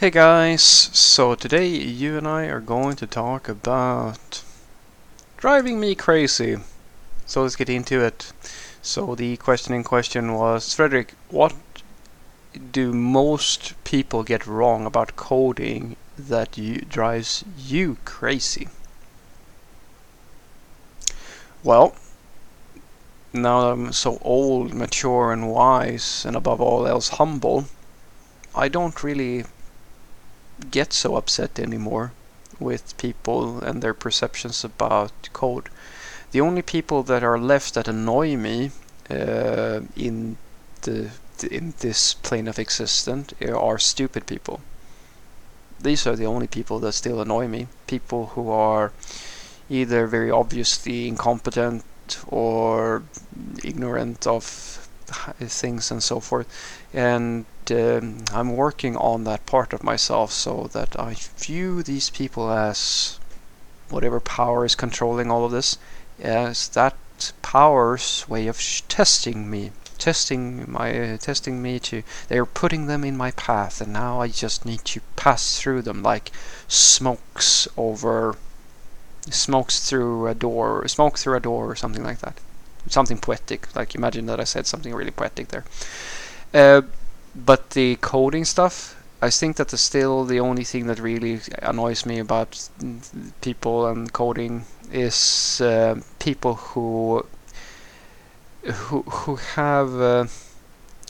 Hey guys, so today you and I are going to talk about driving me crazy. So let's get into it. So the question in question was, Frederick, what do most people get wrong about coding that you, drives you crazy? Well, now that I'm so old, mature and wise, and above all else humble, I don't really get so upset anymore with people and their perceptions about code. The only people that are left that annoy me uh, in the in this plane of existence are stupid people. These are the only people that still annoy me. People who are either very obviously incompetent or ignorant of things and so forth. And um, I'm working on that part of myself so that I view these people as whatever power is controlling all of this as that power's way of testing me testing my uh, testing me to they're putting them in my path and now I just need to pass through them like smokes over smokes through a door smoke through a door or something like that. Something poetic like imagine that I said something really poetic there. Uh, but the coding stuff I think that is still the only thing that really annoys me about people and coding is uh, people who who who have uh,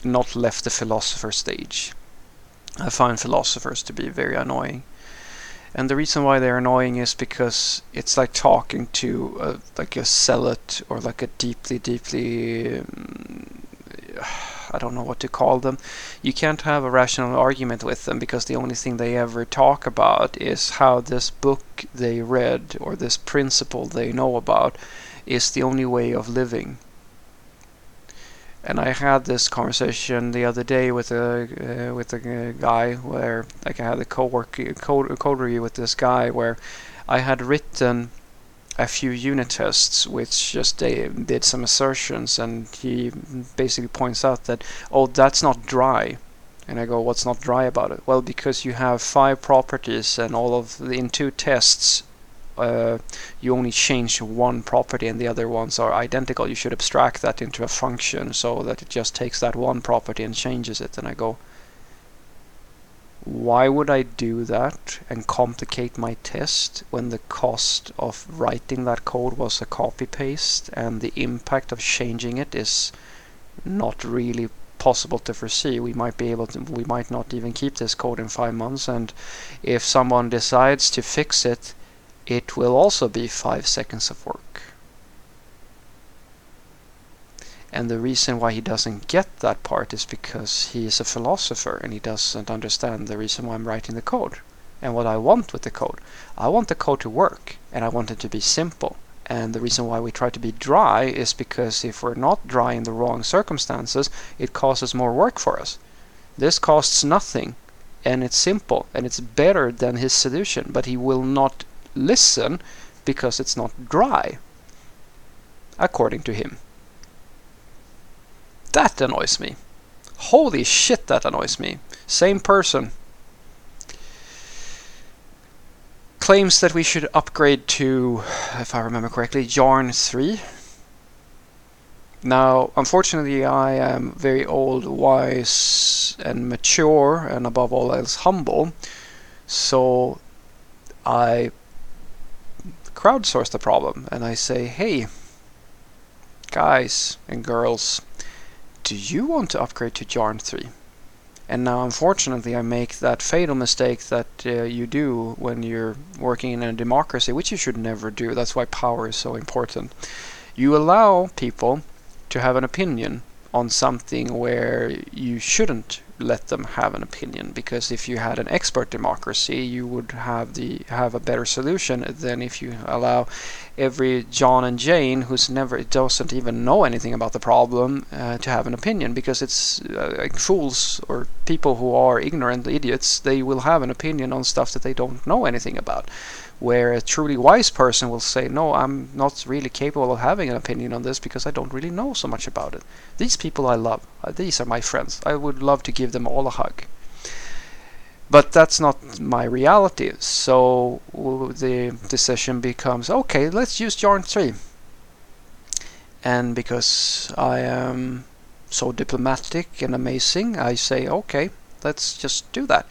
not left the philosopher stage. I find philosophers to be very annoying, and the reason why they're annoying is because it's like talking to a, like a zealot or like a deeply, deeply. Um, I don't know what to call them. You can't have a rational argument with them because the only thing they ever talk about is how this book they read or this principle they know about is the only way of living. And I had this conversation the other day with a uh, with a guy where like I had a co-work code, code review with this guy where I had written a few unit tests which just they did some assertions and he basically points out that oh that's not dry. And I go what's not dry about it? Well because you have five properties and all of the in two tests uh, you only change one property and the other ones are identical. You should abstract that into a function so that it just takes that one property and changes it. And I go why would I do that and complicate my test when the cost of writing that code was a copy paste and the impact of changing it is not really possible to foresee. We might be able to, we might not even keep this code in five months and if someone decides to fix it, it will also be five seconds of work. And the reason why he doesn't get that part is because he is a philosopher and he doesn't understand the reason why I'm writing the code and what I want with the code. I want the code to work and I want it to be simple. And the reason why we try to be dry is because if we're not dry in the wrong circumstances, it causes more work for us. This costs nothing and it's simple and it's better than his solution, but he will not listen because it's not dry, according to him. That annoys me. Holy shit, that annoys me. Same person. Claims that we should upgrade to, if I remember correctly, Yarn 3. Now, unfortunately, I am very old, wise, and mature, and above all else, humble. So I crowdsource the problem and I say, hey, guys and girls, do you want to upgrade to Yarn 3? And now unfortunately I make that fatal mistake that uh, you do when you're working in a democracy, which you should never do. That's why power is so important. You allow people to have an opinion on something where you shouldn't let them have an opinion because if you had an expert democracy you would have the have a better solution than if you allow every John and Jane who's never doesn't even know anything about the problem uh, to have an opinion because it's uh, like fools or people who are ignorant idiots they will have an opinion on stuff that they don't know anything about where a truly wise person will say, no, I'm not really capable of having an opinion on this because I don't really know so much about it. These people I love. Uh, these are my friends. I would love to give them all a hug. But that's not my reality. So the decision becomes okay, let's use Yarn 3. And because I am so diplomatic and amazing, I say, okay, let's just do that.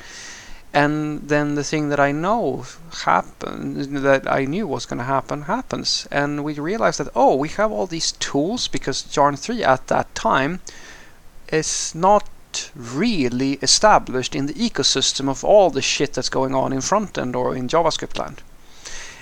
And then the thing that I know happened, that I knew was going to happen happens, and we realize that oh, we have all these tools because Yarn 3 at that time is not really established in the ecosystem of all the shit that's going on in front end or in JavaScript land.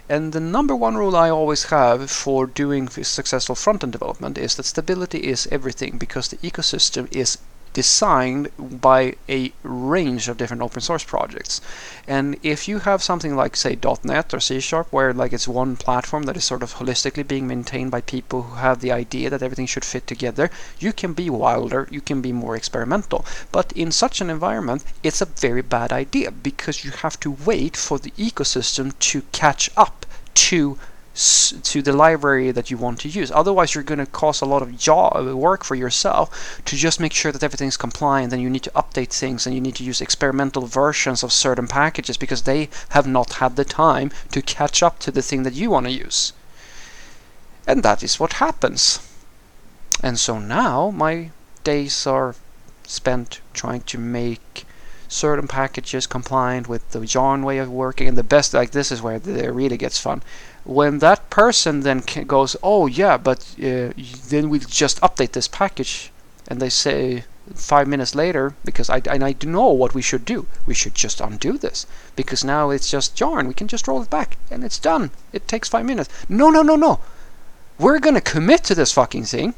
And the number one rule I always have for doing successful front end development is that stability is everything because the ecosystem is designed by a range of different open source projects. And if you have something like, say, .NET or C Sharp, where like it's one platform that is sort of holistically being maintained by people who have the idea that everything should fit together, you can be wilder, you can be more experimental. But in such an environment, it's a very bad idea because you have to wait for the ecosystem to catch up to to the library that you want to use. Otherwise, you're going to cause a lot of job uh, work for yourself to just make sure that everything's compliant. And you need to update things, and you need to use experimental versions of certain packages because they have not had the time to catch up to the thing that you want to use. And that is what happens. And so now my days are spent trying to make certain packages compliant with the Yarn way of working. And the best, like this is where it really gets fun when that person then goes, oh yeah, but uh, then we just update this package, and they say five minutes later, because I and I know what we should do, we should just undo this because now it's just yarn. We can just roll it back and it's done. It takes five minutes. No, no, no, no. We're gonna commit to this fucking thing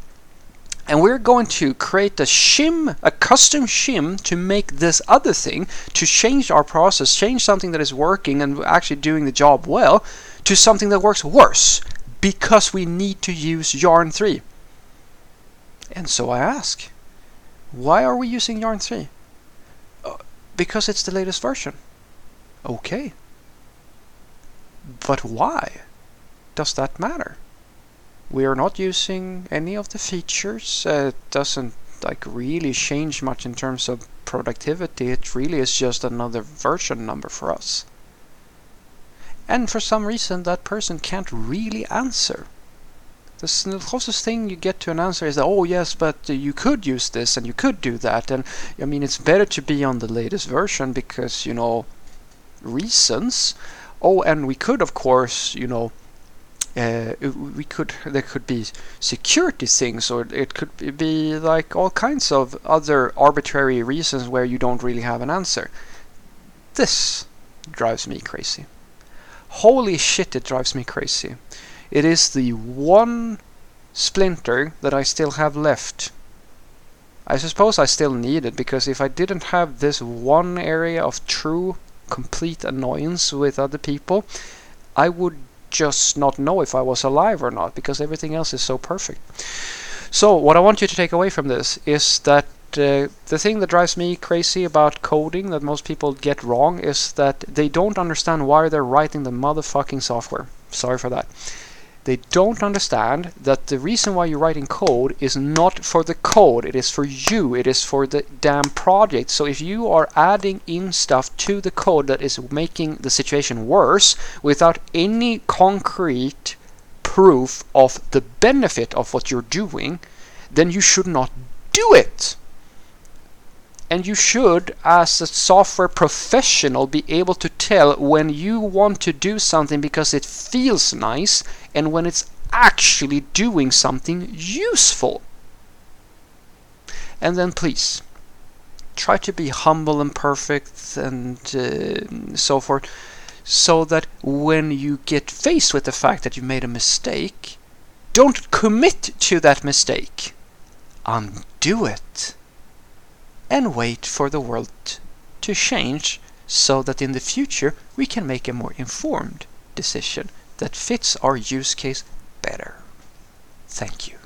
and we're going to create a shim, a custom shim to make this other thing, to change our process, change something that is working and actually doing the job well, to something that works worse, because we need to use Yarn 3. And so I ask, why are we using Yarn 3? Uh, because it's the latest version. Okay. But why does that matter? we are not using any of the features. Uh, it doesn't like really change much in terms of productivity. It really is just another version number for us. And for some reason that person can't really answer. The closest thing you get to an answer is oh yes, but you could use this and you could do that. And I mean, it's better to be on the latest version because, you know, reasons. Oh, and we could, of course, you know, uh, we could there could be security things or it could be like all kinds of other arbitrary reasons where you don't really have an answer this drives me crazy holy shit it drives me crazy it is the one splinter that I still have left I suppose I still need it because if I didn't have this one area of true complete annoyance with other people I would just not know if I was alive or not because everything else is so perfect. So what I want you to take away from this is that uh, the thing that drives me crazy about coding that most people get wrong is that they don't understand why they're writing the motherfucking software. Sorry for that. They don't understand that the reason why you're writing code is not for the code, it is for you, it is for the damn project. So if you are adding in stuff to the code that is making the situation worse without any concrete proof of the benefit of what you're doing, then you should not do it. And you should, as a software professional, be able to tell when you want to do something because it feels nice and when it's actually doing something useful. And then please, try to be humble and perfect and uh, so forth so that when you get faced with the fact that you made a mistake, don't commit to that mistake. Undo it and wait for the world to change so that in the future we can make a more informed decision that fits our use case better. Thank you.